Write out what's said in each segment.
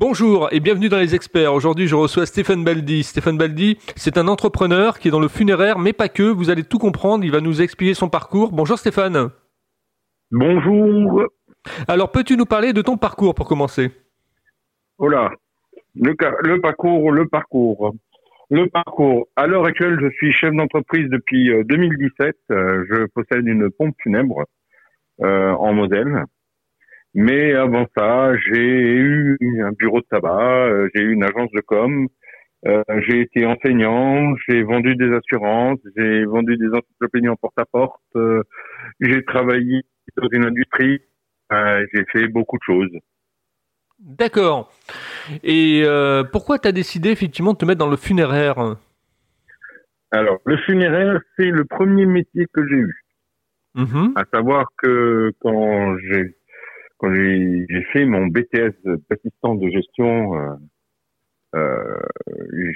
Bonjour et bienvenue dans les experts. Aujourd'hui, je reçois Stéphane Baldi. Stéphane Baldi, c'est un entrepreneur qui est dans le funéraire, mais pas que. Vous allez tout comprendre. Il va nous expliquer son parcours. Bonjour Stéphane. Bonjour. Alors, peux-tu nous parler de ton parcours pour commencer? Oh là, le, le parcours, le parcours. Le parcours. À l'heure actuelle, je suis chef d'entreprise depuis 2017. Euh, euh, je possède une pompe funèbre euh, en Moselle. Mais avant ça, j'ai eu un bureau de tabac, euh, j'ai eu une agence de com, euh, j'ai été enseignant, j'ai vendu des assurances, j'ai vendu des encyclopédies en porte-à-porte, euh, j'ai travaillé dans une industrie, j'ai fait beaucoup de choses. D'accord. Et pourquoi tu as décidé effectivement de te mettre dans le funéraire? Alors, le funéraire, c'est le premier métier que j'ai eu. Mm-hmm. À savoir que quand j'ai quand j'ai fait mon BTS d'assistant de gestion, euh, euh,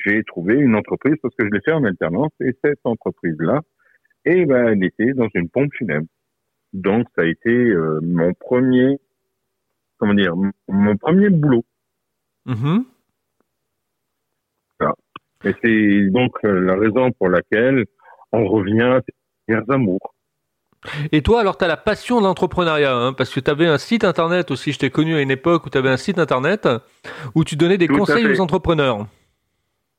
j'ai trouvé une entreprise parce que je l'ai fait en alternance et cette entreprise-là, et ben, elle était dans une pompe funèbre. Donc ça a été euh, mon premier, comment dire, mon premier boulot. Mm-hmm. Et c'est donc euh, la raison pour laquelle on revient à ses amours. Et toi, alors, tu as la passion de l'entrepreneuriat, hein, parce que tu avais un site internet aussi. Je t'ai connu à une époque où tu avais un site internet où tu donnais des conseils aux entrepreneurs.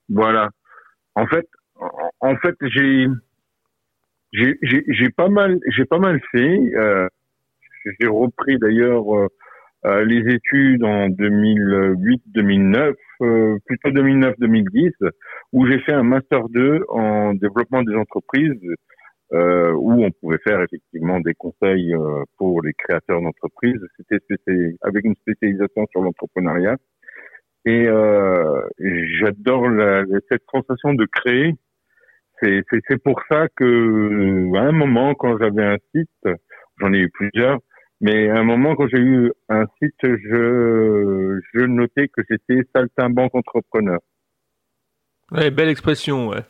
Voilà. En fait, en fait, j'ai j'ai pas mal j'ai pas mal fait. Euh, j'ai repris d'ailleurs euh, euh, les études en 2008-2009, plutôt 2009-2010, où j'ai fait un master 2 en développement des entreprises euh, où on pouvait faire effectivement des conseils euh, pour les créateurs d'entreprises. C'était avec une spécialisation sur l'entrepreneuriat. Et euh, j'adore cette sensation de créer. C'est pour ça que à un moment, quand j'avais un site, j'en ai eu plusieurs, mais à un moment, quand j'ai eu un site, je, je notais que c'était saltimbanque entrepreneur. Ouais, belle expression, ouais.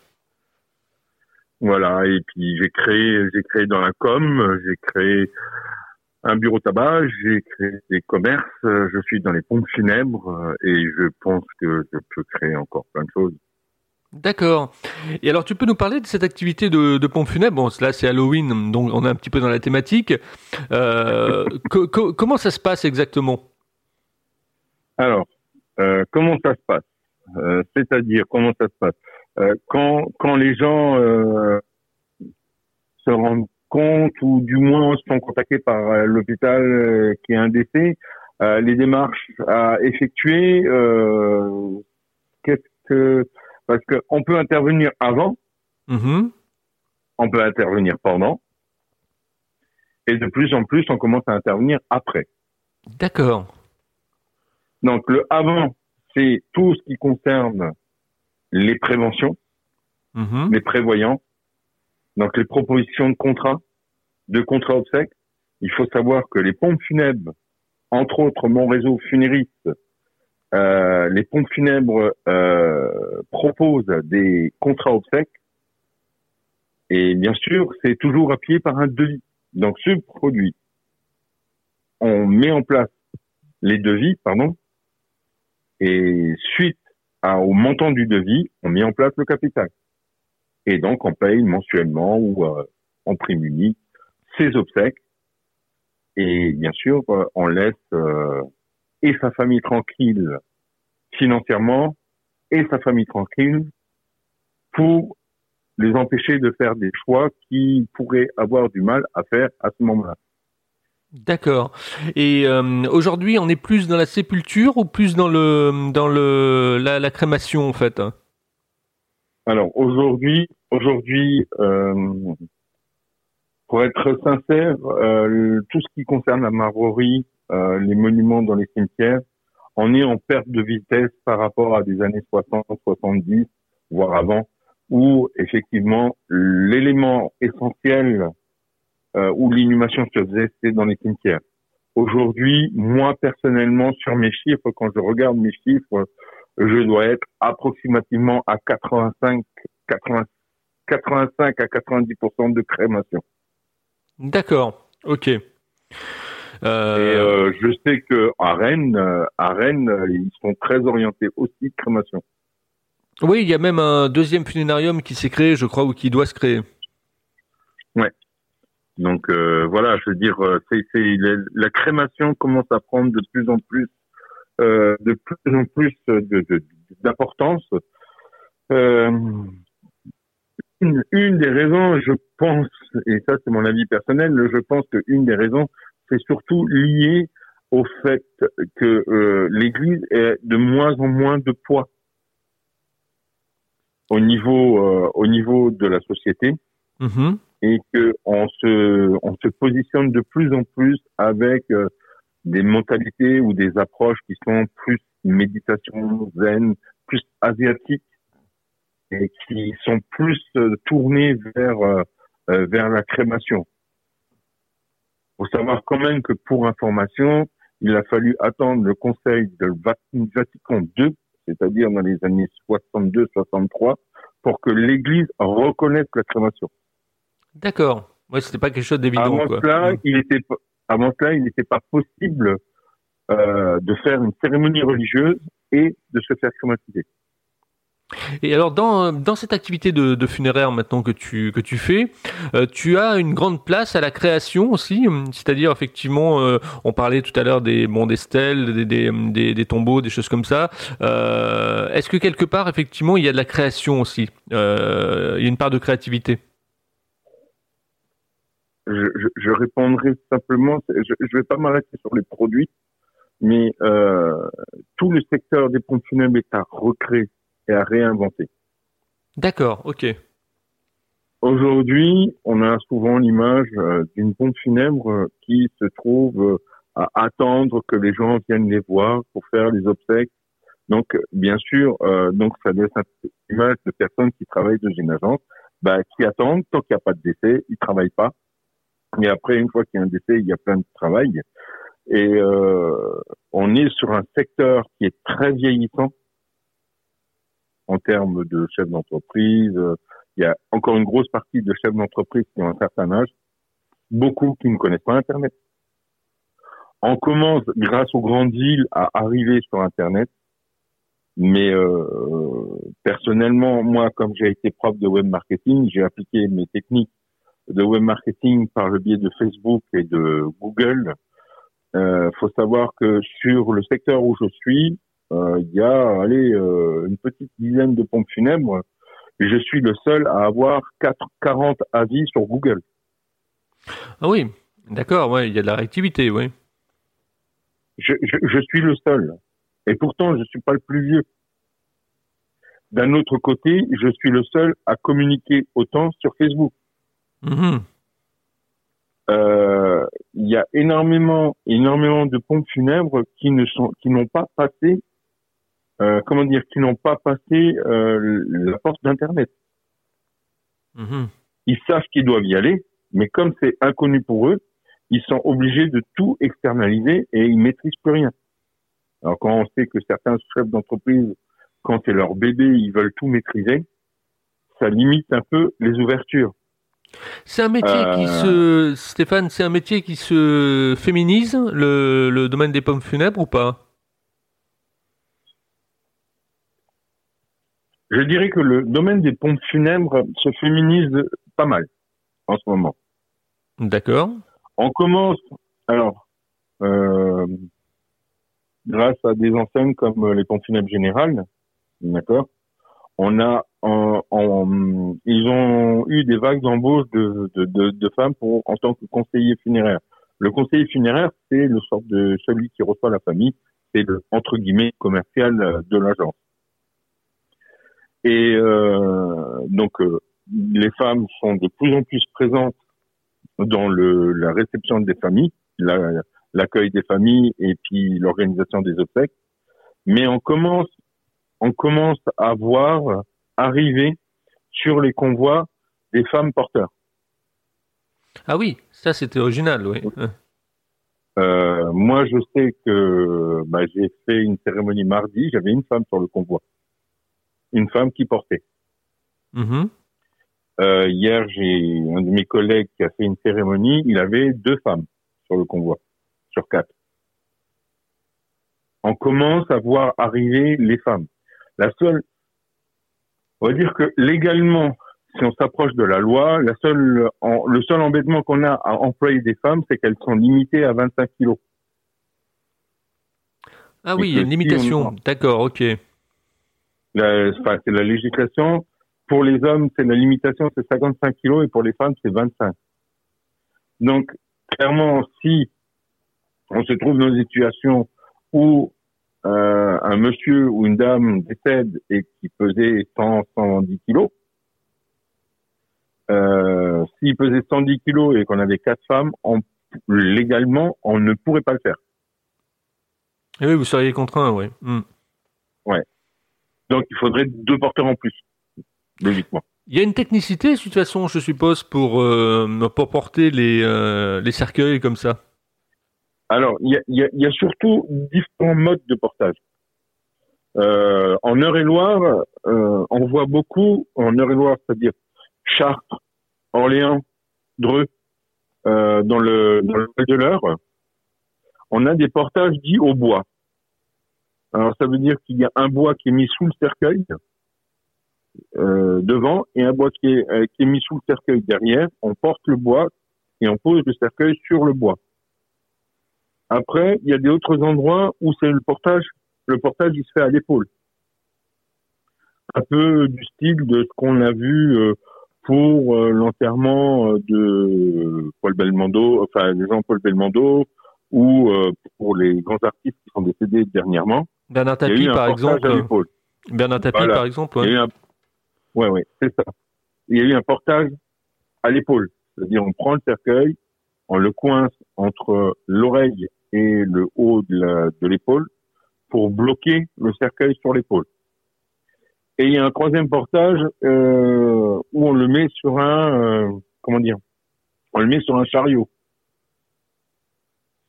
Voilà, et puis j'ai créé, j'ai créé dans la com, j'ai créé un bureau tabac, j'ai créé des commerces, je suis dans les pompes funèbres et je pense que je peux créer encore plein de choses. D'accord. Et alors, tu peux nous parler de cette activité de, de pompe funèbre Bon, là, c'est Halloween, donc on est un petit peu dans la thématique. Euh, comment ça se passe exactement? Alors, euh, comment ça se passe? Euh, C'est-à-dire, comment ça se passe? Quand, quand les gens euh, se rendent compte ou du moins sont contactés par euh, l'hôpital qui est un décès, les démarches à effectuer, qu'est-ce que parce qu'on peut intervenir avant, mm-hmm. on peut intervenir pendant, et de plus en plus, on commence à intervenir après. D'accord. Donc le avant, c'est tout ce qui concerne les préventions, mm-hmm. les prévoyants, donc les propositions de contrats, de contrats obsèques. Il faut savoir que les pompes funèbres, entre autres mon réseau funériste, euh, les pompes funèbres euh, proposent des contrats obsèques. Et bien sûr, c'est toujours appuyé par un devis. Donc ce produit, on met en place les devis, pardon, et suite au montant du devis, on met en place le capital. Et donc, on paye mensuellement ou euh, en prime unique ses obsèques. Et bien sûr, euh, on laisse euh, et sa famille tranquille financièrement et sa famille tranquille pour les empêcher de faire des choix qui pourraient avoir du mal à faire à ce moment-là. D'accord. Et euh, aujourd'hui, on est plus dans la sépulture ou plus dans le dans le la, crémation en fait? Alors aujourd'hui, aujourd'hui, euh, pour être sincère, euh, tout ce qui concerne la marbrerie, les monuments dans les cimetières, on est en perte de vitesse par rapport à des années 60, 70, voire avant, où effectivement l'élément essentiel euh, où l'inhumation se faisait, c'était dans les cimetières. Aujourd'hui, moi personnellement, sur mes chiffres, quand je regarde mes chiffres, je dois être approximativement à 85, 80, 85 à 90% de crémation. D'accord, ok. Euh... Et je sais que à Rennes, à Rennes, ils sont très orientés aussi crémation. Oui, il y a même un deuxième funérarium qui s'est créé, je crois, ou qui doit se créer. Ouais. Donc voilà, je veux dire, c'est la crémation commence à prendre de plus en plus, de plus en plus d'importance. De, une, des raisons, je pense, et ça c'est mon avis personnel, je pense qu'une des raisons, c'est surtout lié au fait que euh, l'Église est de moins en moins de poids au niveau euh, au niveau de la société mm-hmm. Et que on se on se positionne de plus en plus avec euh, des mentalités ou des approches qui sont plus méditation zen, plus asiatiques et qui sont plus euh, tournés vers euh, vers la crémation. Faut savoir quand même que pour information, il a fallu attendre le Conseil de Vatican II, c'est-à-dire dans les années 62-63, pour que l'Église reconnaisse la crémation. D'accord. Ouais, c'était pas quelque chose d'évident. Avant cela, mm. il était avant cela, il n'était pas possible euh, de faire une cérémonie religieuse et de se faire crématiser. Et alors dans, dans cette activité de, de, funéraire maintenant que tu, que tu fais, euh, tu as une grande place à la création aussi, c'est-à-dire effectivement, euh, on parlait tout à l'heure des, bon, des stèles, des, des, des, tombeaux, des choses comme ça. Euh, Est-ce que quelque part effectivement il y a de la création aussi? Il y a une part de créativité? Je, je, je répondrai simplement, je ne vais pas m'arrêter sur les produits, mais tout le secteur des pompes funèbres est à recréer et à réinventer. D'accord, ok. Aujourd'hui, on a souvent l'image euh, d'une pompe funèbre euh, qui se trouve euh, à attendre que les gens viennent les voir pour faire les obsèques. Donc, bien sûr, donc ça laisse une image de personnes qui travaillent dans une agence, bah, qui attendent tant qu'il n'y a pas de décès, ils travaillent pas. Et après, une fois qu'il y a un décès, il y a plein de travail. Et on est sur un secteur qui est très vieillissant en termes de chefs d'entreprise. Il y a encore une grosse partie de chefs d'entreprise qui ont un certain âge, beaucoup qui ne connaissent pas Internet. On commence, grâce aux grandes villes, à arriver sur Internet. Mais euh, personnellement, moi, comme j'ai été prof de web marketing, j'ai appliqué mes techniques de web marketing par le biais de Facebook et de Google. Euh, faut savoir que sur le secteur où je suis, euh, il y a allez, euh, une petite dizaine de pompes funèbres je suis le seul à avoir 4, 40 avis sur Google. Ah oui, d'accord, ouais, il y a de la réactivité, oui. Je, je, suis le seul. Et pourtant, je ne suis pas le plus vieux. D'un autre côté, je suis le seul à communiquer autant sur Facebook. Mhm. Euh, il y a énormément, énormément de pompes funèbres qui ne sont, qui n'ont pas passé euh, comment dire, qui n'ont pas passé euh, la porte d'Internet. Mhm. Ils savent qu'ils doivent y aller, mais comme c'est inconnu pour eux, ils sont obligés de tout externaliser et ils maîtrisent plus rien. Alors quand on sait que certains chefs d'entreprise, quand c'est leur bébé, ils veulent tout maîtriser, ça limite un peu les ouvertures. C'est un métier qui euh. se, Stéphane, c'est un métier qui se féminise, le, le domaine des pommes funèbres ou pas? Je dirais que le domaine des pompes funèbres se féminise pas mal en ce moment. D'accord. On commence, alors, euh, grâce à des enseignes comme les pompes funèbres générales, d'accord, on a, ils ont eu des vagues d'embauche de, de, femmes pour, en tant que conseiller funéraire. Le conseiller funéraire, c'est le sort de celui qui reçoit la famille, c'est le entre guillemets commercial de l'agence. Et euh, donc, euh, les femmes sont de plus en plus présentes dans le, la réception des familles, l'accueil des familles et puis l'organisation des obsèques. Mais on commence, on commence à voir arriver sur les convois des femmes porteurs. Ah oui, ça c'était original, oui. Euh, moi, je sais que bah, j'ai fait une cérémonie mardi, j'avais une femme sur le convoi une femme qui portait. Mm-hmm. Euh, hier, j'ai un de mes collègues qui a fait une cérémonie, il avait deux femmes sur le convoi. sur quatre. On commence à voir arriver les femmes. La seule, on va dire que légalement, si on s'approche de la loi, la seule, le seul embêtement qu'on a à employer des femmes, c'est qu'elles sont limitées à 25 kilos. Ah oui, il y a une limitation. D'accord, ok. c'est la législation. Pour les hommes, c'est la limitation, c'est 55 kilos, et pour les femmes, c'est 25. Donc, clairement, si on se trouve dans une situation où euh, un monsieur ou une dame décède et qui pesait 100, 110 kilos, euh, s'il pesait 110 kilos et qu'on avait quatre femmes, légalement, on ne pourrait pas le faire. Et eh oui, vous seriez contraint, oui. Hmm. Ouais. Donc, il faudrait deux porteurs en plus, logiquement. Il y a une technicité, de toute façon, je suppose, pour, euh, pour porter les, euh, les cercueils comme ça? Alors, il y a, surtout différents modes de portage. Euh, en Eure-et-Loire, on voit beaucoup, en Eure-et-Loire, c'est-à-dire Chartres, Orléans, Dreux, dans le dans le de l'Eure, on a des portages dits au bois. Alors, ça veut dire qu'il y a un bois qui est mis sous le cercueil, euh, devant et un bois qui est, euh, qui est mis sous le cercueil derrière. On porte le bois et on pose le cercueil sur le bois. Après, il y a des autres endroits où c'est le portage. Le portage, il se fait à l'épaule. Un peu du style de ce qu'on a vu euh, pour l'enterrement de Paul Belmondo, enfin des gens Paul Belmondo, ou pour les grands artistes qui sont décédés dernièrement. Bernard Tapie, par exemple. Bernard Tapie, par exemple. Ouais, ouais, c'est ça. Il y a eu un portage à l'épaule. C'est-à-dire, on prend le cercueil, on le coince entre l'oreille et le haut de l'épaule pour bloquer le cercueil sur l'épaule. Et il y a un troisième portage euh, où on le met sur un, euh, comment dire, on le met sur un chariot.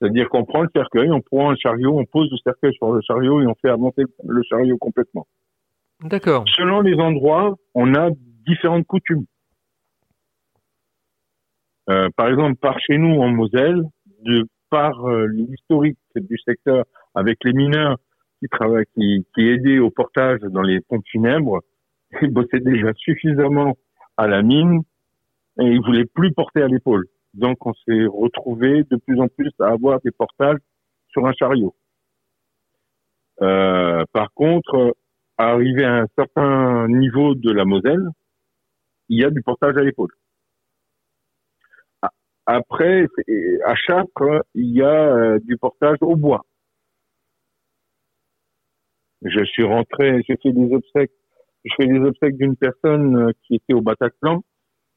C'est-à-dire qu'on prend le cercueil, on prend un chariot, on pose le cercueil sur le chariot et on fait avancer le chariot complètement. D'accord. Selon les endroits, on a différentes coutumes. Euh, par exemple, par chez nous en Moselle, de par euh, l'historique du secteur avec les mineurs qui travaillent, qui, aidaient au portage dans les pompes funèbres, ils bossaient déjà suffisamment à la mine et ils voulaient plus porter à l'épaule. Donc, on s'est retrouvé de plus en plus à avoir des portages sur un chariot. Euh, par contre, arriver à un certain niveau de la Moselle, il y a du portage à l'épaule. Après, à Châtres, il y a euh, du portage au bois. Je suis rentré, j'ai fait des obsèques, je fais des obsèques d'une personne euh, qui était au Bataclan,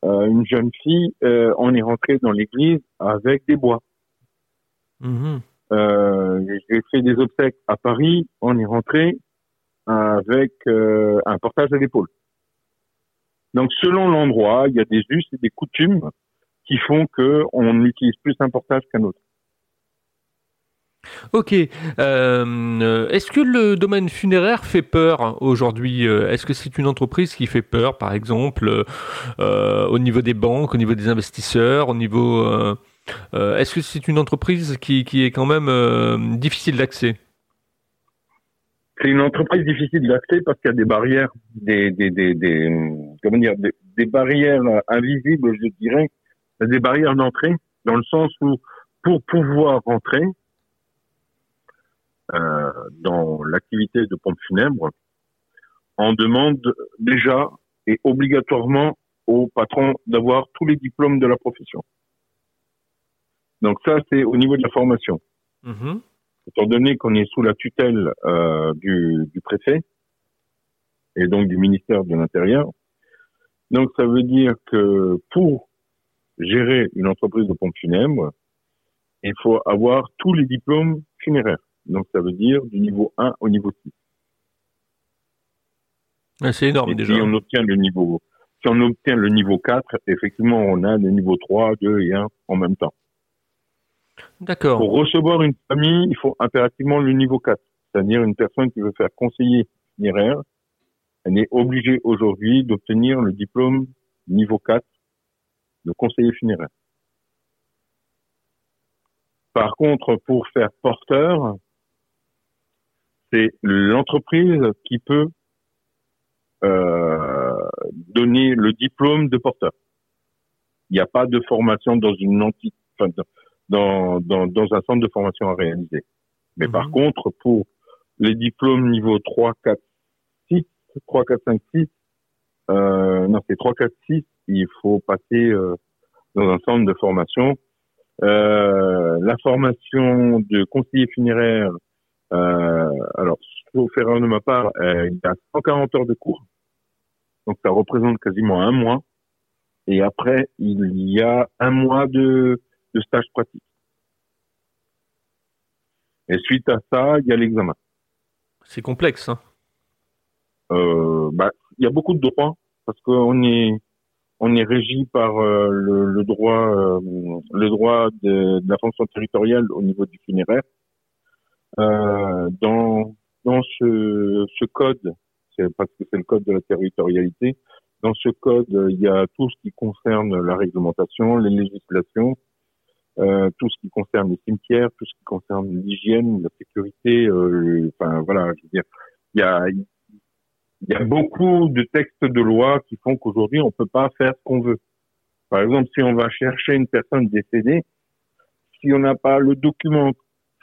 euh, une jeune fille. on est rentré dans l'église avec des bois. Mm-hmm. j'ai fait des obsèques à Paris, on est rentré avec euh, un portage à l'épaule. Donc selon l'endroit, il y a des us et des coutumes qui font que on utilise plus un portage qu'un autre. Ok. Euh, est-ce que le domaine funéraire fait peur aujourd'hui Est-ce que c'est une entreprise qui fait peur, par exemple, euh, au niveau des banques, au niveau des investisseurs, au niveau Est-ce que c'est une entreprise qui, qui, est quand même difficile d'accès? C'est une entreprise difficile d'accès parce qu'il y a des barrières, des, des, des, des comment dire, des, barrières invisibles, je dirais, des barrières d'entrée, dans le sens où pour pouvoir rentrer euh, dans l'activité de pompe funèbre, on demande déjà et obligatoirement au patron d'avoir tous les diplômes de la profession. Donc ça, c'est au niveau de la formation. Mm-hmm étant donné qu'on est sous la tutelle euh, du, du, préfet et donc du ministère de l'Intérieur. Donc ça veut dire que pour gérer une entreprise de pompe funèbre, il faut avoir tous les diplômes funéraires. Donc ça veut dire du niveau 1 au niveau 6. Ah, c'est énorme déjà. Si on obtient le niveau, si on obtient le niveau 4, effectivement, on a le niveau 3, 2 et 1 en même temps. D'accord. Pour recevoir une famille, il faut impérativement le niveau 4. C'est-à-dire une personne qui veut faire conseiller funéraire, elle est obligée aujourd'hui d'obtenir le diplôme niveau 4 de conseiller funéraire. Par contre, pour faire porteur, c'est l'entreprise qui peut euh, donner le diplôme de porteur. Il n'y a pas de formation dans une entité, enfin, dans, dans, dans, un centre de formation à réaliser. Mais par mhm. contre, pour les diplômes niveau 3, 4, 6, 3, 4, 5, 6, euh, non, c'est 3, 4, 6, il faut passer euh, dans un centre de formation. Euh, la formation de conseiller funéraire, euh, alors, sauf erreur de ma part, euh, il y a 140 heures de cours. Donc, ça représente quasiment un mois. Et après, il y a un mois de, de stage pratique. Et suite à ça, il y a l'examen. C'est complexe, hein euh, bah, il y a beaucoup de droits parce qu'on est on est régi par euh, le, le, droit euh, le droit de, de, la fonction territoriale au niveau du funéraire. Euh, dans dans ce, ce code, c'est parce que c'est le code de la territorialité. Dans ce code, il y a tout ce qui concerne la réglementation, les législations, euh, tout ce qui concerne les cimetières, tout ce qui concerne l'hygiène, la sécurité. Euh, enfin voilà, je veux dire, il y a il y a beaucoup de textes de loi qui font qu'aujourd'hui on peut pas faire ce qu'on veut. Par exemple, si on va chercher une personne décédée, si on n'a pas le document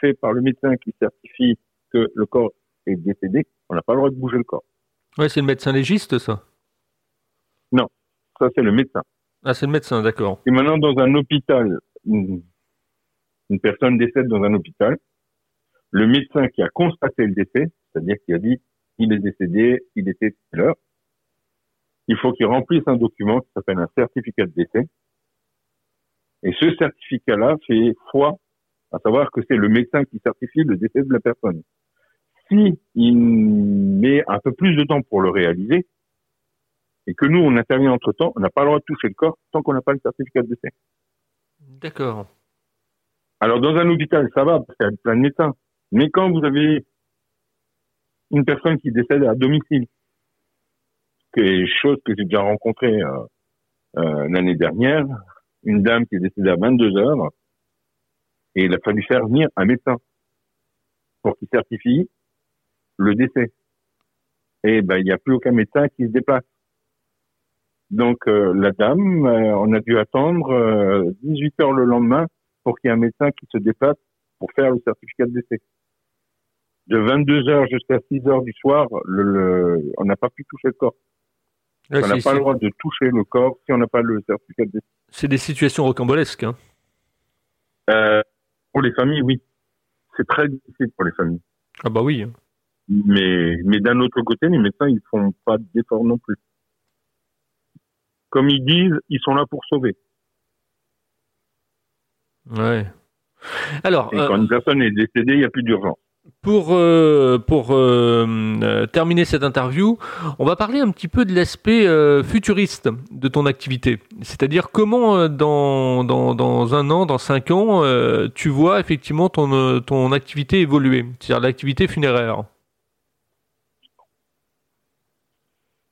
fait par le médecin qui certifie que le corps est décédé, on n'a pas le droit de bouger le corps. Ouais, c'est le médecin légiste, ça? Non, ça c'est le médecin. Ah, c'est le médecin, d'accord. Et maintenant, dans un hôpital, une, personne décède dans un hôpital, le médecin qui a constaté le décès, c'est-à-dire qui a dit il est décédé, il était à l'heure, il faut qu'il remplisse un document qui s'appelle un certificat de décès. Et ce certificat-là fait foi, à savoir que c'est le médecin qui certifie le décès de la personne. Si il met un peu plus de temps pour le réaliser, et que nous, on intervient entre temps, on n'a pas le droit de toucher le corps tant qu'on n'a pas le certificat de décès. D'accord. Alors, dans un hôpital, ça va, parce qu'il y a plein de médecins. Mais quand vous avez une personne qui décède à domicile, quelque chose que j'ai déjà rencontré euh, euh, l'année dernière, une dame qui est décédée à 22 heures, et il a fallu faire venir un médecin pour qu'il certifie le décès. Et ben il n'y a plus aucun médecin qui se déplace. Donc euh, la dame, euh, on a dû attendre 18 euh, heures le lendemain pour qu'il y ait un médecin qui se déplace pour faire le certificat de décès. De 22 heures jusqu'à 6 heures du soir, le, on n'a pas pu toucher le corps. on n'a pas le droit de toucher le corps si on n'a pas le certificat de. C'est des situations rocambolesques. Hein pour les familles, oui. C'est très difficile pour les familles. Ah bah oui. Mais, mais d'un autre côté, les médecins, ils font pas d'efforts non plus comme ils disent, ils sont là pour sauver. Ouais. Alors, Et quand euh, une personne est décédée, il n'y a plus d'urgence. Pour, euh, pour euh, terminer cette interview, on va parler un petit peu de l'aspect futuriste de ton activité. C'est-à-dire comment dans, dans, dans, un an, dans cinq ans, tu vois effectivement ton, ton activité évoluer, c'est-à-dire l'activité funéraire.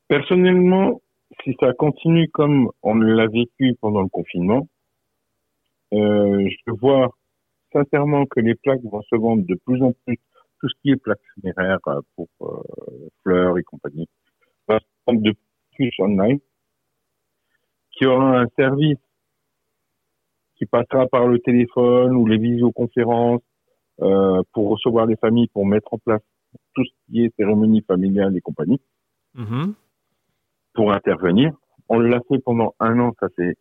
Personnellement, si ça continue comme on l'a vécu pendant le confinement, euh, je vois sincèrement que les plaques vont se vendre de plus en plus, tout ce qui est plaques funéraires euh, pour euh, fleurs et compagnie, va se vendre de plus online, qui aura un service qui passera par le téléphone ou les visioconférences euh, pour recevoir les familles, pour mettre en place tout ce qui est cérémonie familiale et compagnie. Mm-hmm pour intervenir. On l'a fait pendant un an, ça s'est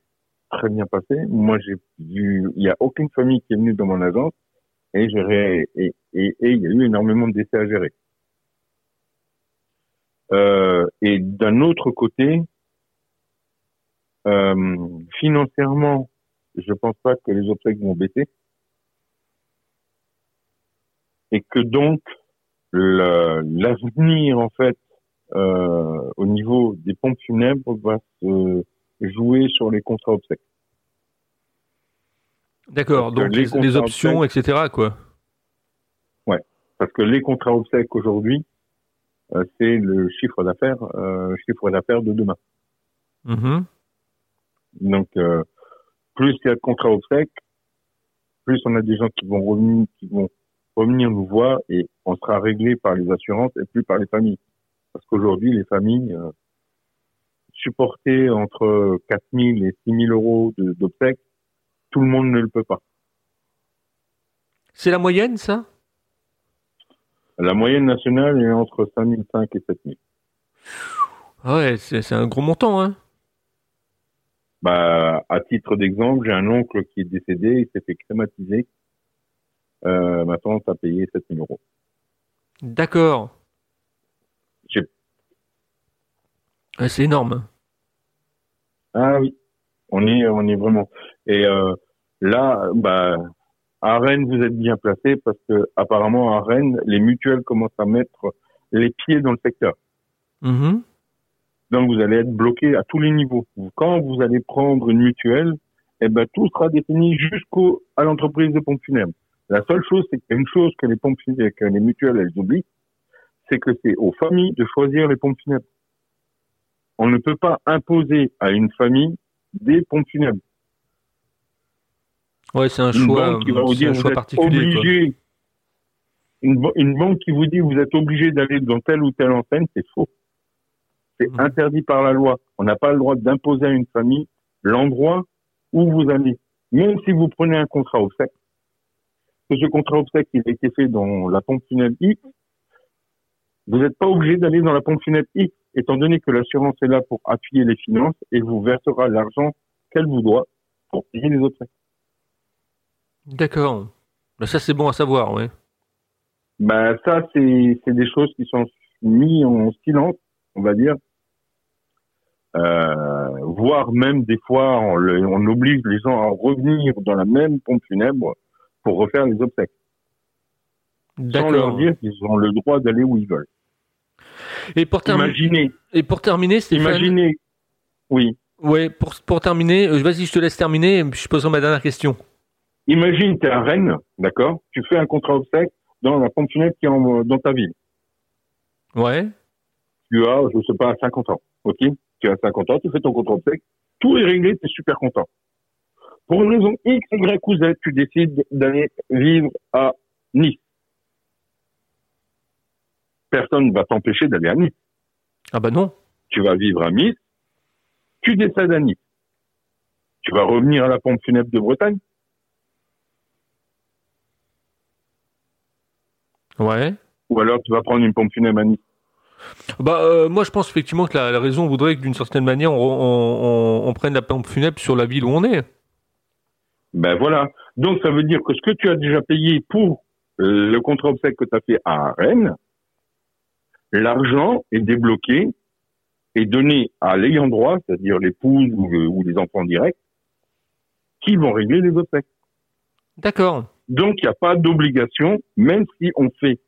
très bien passé. Moi, j'ai vu, il n'y a aucune famille qui est venue dans mon agence et, et, et, et il y a eu énormément de décès à gérer. Euh, et d'un autre côté, euh, financièrement, je pense pas que les obsèques vont baisser et que donc l'avenir en fait euh, au niveau des pompes funèbres va se jouer sur les contrats obsèques. D'accord, donc les, options, etc. quoi. Ouais, parce que les contrats obsèques aujourd'hui, euh, c'est le chiffre d'affaires, euh, chiffre d'affaires de demain. Mm-hmm. Donc, euh, plus il y a de contrats obsèques, plus on a des gens qui vont revenir, qui vont revenir nous voir et on sera réglé par les assurances et plus par les familles. Parce qu'aujourd'hui, les familles euh, supporter entre 4 000 et 6 000 euros d'obsèques, tout le monde ne le peut pas. C'est la moyenne, ça? La moyenne nationale est entre 5 500 et 7 000. Ah ouais, c'est un gros montant, hein bah, à titre d'exemple, j'ai un oncle qui est décédé, il s'est fait crématiser. Euh, maintenant, ça a payé 7 000 euros. D'accord. c'est énorme. Ah oui, on est, on est vraiment. Et euh, là, bah, à Rennes, vous êtes bien placé parce que apparemment à Rennes, les mutuelles commencent à mettre les pieds dans le secteur. Mm-hmm. Donc vous allez être bloqué à tous les niveaux. Quand vous allez prendre une mutuelle, eh ben tout sera défini jusqu'au à l'entreprise de pompes funèbres. La seule chose, c'est qu'il y a une chose que les pompes funèbres, que les mutuelles elles oublient, c'est que c'est aux familles de choisir les pompes funèbres. On ne peut pas imposer à une famille des pompes funèbres. Ouais, c'est un choix, qui va vous dire, vous Obligé, une, banque qui vous dit vous êtes obligé d'aller dans telle ou telle enseigne, c'est faux. C'est mmh. interdit par la loi. On n'a pas le droit d'imposer à une famille l'endroit où vous allez. Même si vous prenez un contrat obsèque, que ce contrat obsèque il a été fait dans la pompe funèbre X, vous n'êtes pas obligé d'aller dans la pompe funèbre X, étant donné que l'assurance est là pour appuyer les finances et vous versera l'argent qu'elle vous doit pour payer les autres. D'accord. Ben, ça, c'est bon à savoir, oui. Ben, ça, c'est des choses qui sont mises en silence, on va dire. Euh, voire même des fois, on, on, oblige les gens à revenir dans la même pompe funèbre pour refaire les obsèques. Sans leur dire qu'ils ont le droit d'aller où ils veulent. Et pour, terminer, et pour terminer, Stéphane, Imaginez, oui. Ouais, pour, pour terminer, euh, vas-y, je te laisse terminer, je poserai ma dernière question. Imagine, tu es à Rennes, d'accord? Tu fais un contrat obsèque dans la pompe funèbre qui est dans ta ville. Ouais. Tu as, je sais pas, 50 ans, ok? Tu as 50 ans, tu fais ton contrat obsèque, tout est réglé, tu es super content. Pour une raison X, Y ou Z, tu décides d'aller vivre à Nice personne ne va t'empêcher d'aller à Nice. Ah bah non. Tu vas vivre à Nice, tu décèdes à Nice. Tu vas revenir à la pompe funèbre de Bretagne Ouais. Ou alors tu vas prendre une pompe funèbre à Nice bah, euh, moi, je pense effectivement que la, raison voudrait que d'une certaine manière, on, prenne la pompe funèbre sur la ville où on est. Ben voilà. Donc, ça veut dire que ce que tu as déjà payé pour le contrat obsèque que tu as fait à Rennes, l'argent est débloqué et donné à l'ayant droit, c'est-à-dire l'épouse ou, les enfants directs, qui vont régler les obsèques. D'accord. Donc, il n'y a pas d'obligation, même si on fait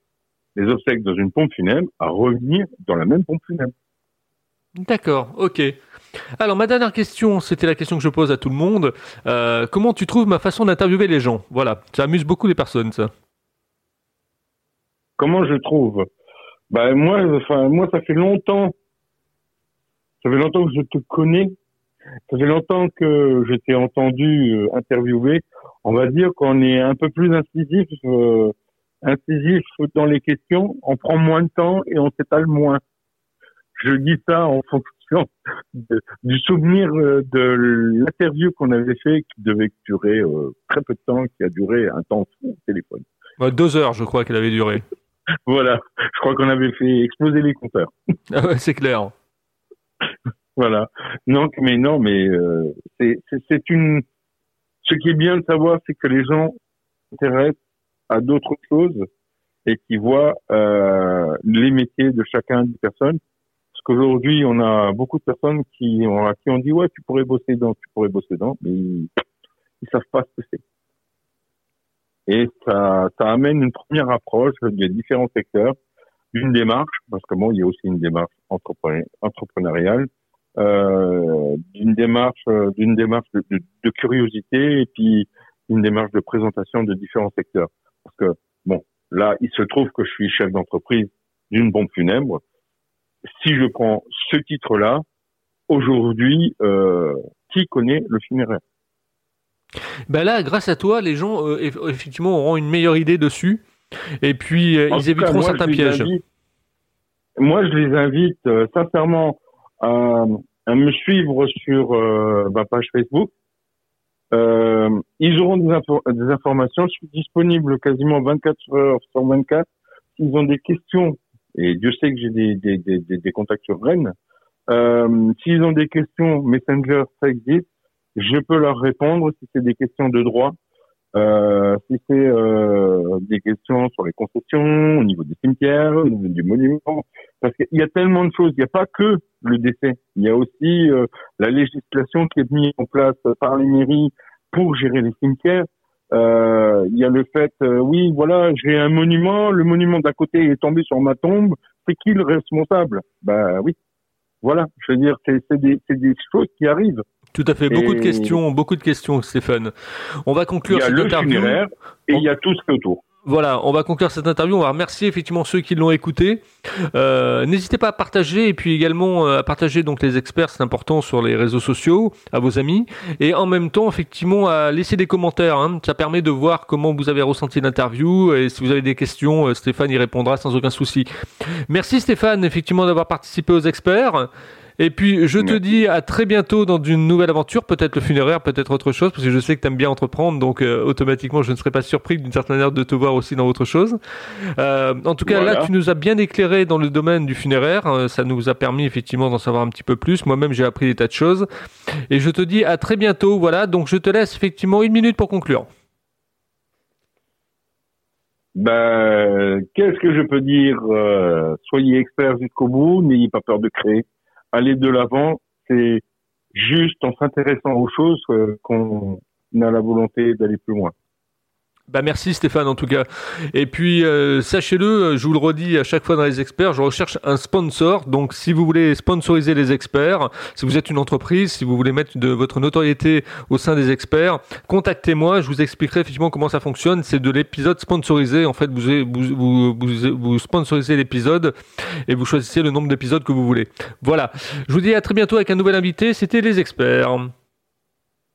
les obsèques dans une pompe funèbre, à revenir dans la même pompe funèbre. D'accord, ok. Alors ma dernière question, c'était la question que je pose à tout le monde. Euh, comment tu trouves ma façon d'interviewer les gens? Voilà, ça amuse beaucoup les personnes, ça. Comment je trouve? Bah moi, enfin moi, ça fait longtemps, ça fait longtemps que je te connais. Ça fait longtemps que je t'ai entendu euh, interviewer. On va dire qu'on est un peu plus incisif, euh, incisif dans les questions. On prend moins de temps et on s'étale moins. Je dis ça en fonction du souvenir euh, de l'interview qu'on avait fait, qui devait durer euh, très peu de temps, qui a duré un temps fou au téléphone. deux heures, je crois qu'elle avait duré. voilà, crois qu'on avait fait exploser les compteurs. Ah ouais, c'est clair. voilà. Non, mais non, mais euh, c'est une. Ce qui est bien de savoir, c'est que les gens s'intéressent à d'autres choses et qui voient euh, les métiers de chacun des personnes. Parce qu'aujourd'hui, on a beaucoup de personnes qui ont, qui ont dit ouais, tu pourrais bosser dans, tu pourrais bosser dans, mais ils, ils savent pas ce que c'est. Et ça, ça amène une première approche des différents secteurs, une démarche, parce que bon, il y a aussi une démarche entrepreneuriale, euh, d'une démarche, d'une démarche de, de, curiosité et puis une démarche de présentation de différents secteurs. Parce que bon, là, il se trouve que je suis chef d'entreprise d'une bombe funèbre. Si je prends ce titre-là, aujourd'hui, euh, qui connaît le funéraire? Ben là, grâce à toi, les gens euh, effectivement auront une meilleure idée dessus et puis euh, ils éviteront certains pièges. moi, je les invite euh, sincèrement à, à, me suivre sur ma page Facebook. ils auront des, des, informations. Je suis disponible quasiment 24 heures sur 24. S'ils ont des questions, et Dieu sait que j'ai des, des, contacts sur Rennes, s'ils ont des questions, Messenger, ça existe je peux leur répondre si c'est des questions de droit, euh, si c'est euh, des questions sur les concessions, au niveau des cimetières, au niveau du monument, parce qu'il y a tellement de choses. Il n'y a pas que le décès. Il y a aussi euh, la législation qui est mise en place par les mairies pour gérer les cimetières. Euh, il y a le fait, euh, oui, voilà, j'ai un monument, le monument d'à côté est tombé sur ma tombe, c'est qui le responsable? Ben oui, voilà. Je veux dire, c'est des, des choses qui arrivent. Tout à fait. Beaucoup de questions, beaucoup de questions, Stéphane. On va conclure cette interview. Et il y a tout ce qui est autour. Voilà, on va conclure cette interview. On va remercier effectivement ceux qui l'ont écouté. Euh, N'hésitez pas à partager et puis également euh, à partager donc les experts, c'est important sur les réseaux sociaux, à vos amis et en même temps effectivement à laisser des commentaires. Hein. Ça permet de voir comment vous avez ressenti l'interview et si vous avez des questions, euh, Stéphane y répondra sans aucun souci. Merci Stéphane effectivement d'avoir participé aux experts. Et puis, je te dis à très bientôt dans une nouvelle aventure, peut-être le funéraire, peut-être autre chose, parce que je sais que tu aimes bien entreprendre, donc euh, automatiquement, je ne serais pas surpris d'une certaine manière de te voir aussi dans autre chose. Euh, en tout cas, là, tu nous as bien éclairé dans le domaine du funéraire. Euh, ça nous a permis effectivement d'en savoir un petit peu plus. Moi-même, j'ai appris des tas de choses. Et je te dis à très bientôt. Voilà, donc je te laisse effectivement une minute pour conclure. Ben, qu'est-ce que je peux dire Soyez experts jusqu'au bout, n'ayez pas peur de créer aller de l'avant, c'est juste en s'intéressant aux choses euh, qu'on a la volonté d'aller plus loin. Bah merci Stéphane en tout cas. Et puis euh, sachez-le, euh, je vous le redis à chaque fois dans les experts, je recherche un sponsor. Donc si vous voulez sponsoriser les experts, si vous êtes une entreprise, si vous voulez mettre de votre notoriété au sein des experts, contactez-moi. Je vous expliquerai effectivement comment ça fonctionne. C'est de l'épisode sponsorisé. En fait, vous, vous, vous, vous sponsorisez l'épisode et vous choisissez le nombre d'épisodes que vous voulez. Voilà. Je vous dis à très bientôt avec un nouvel invité. C'était les experts.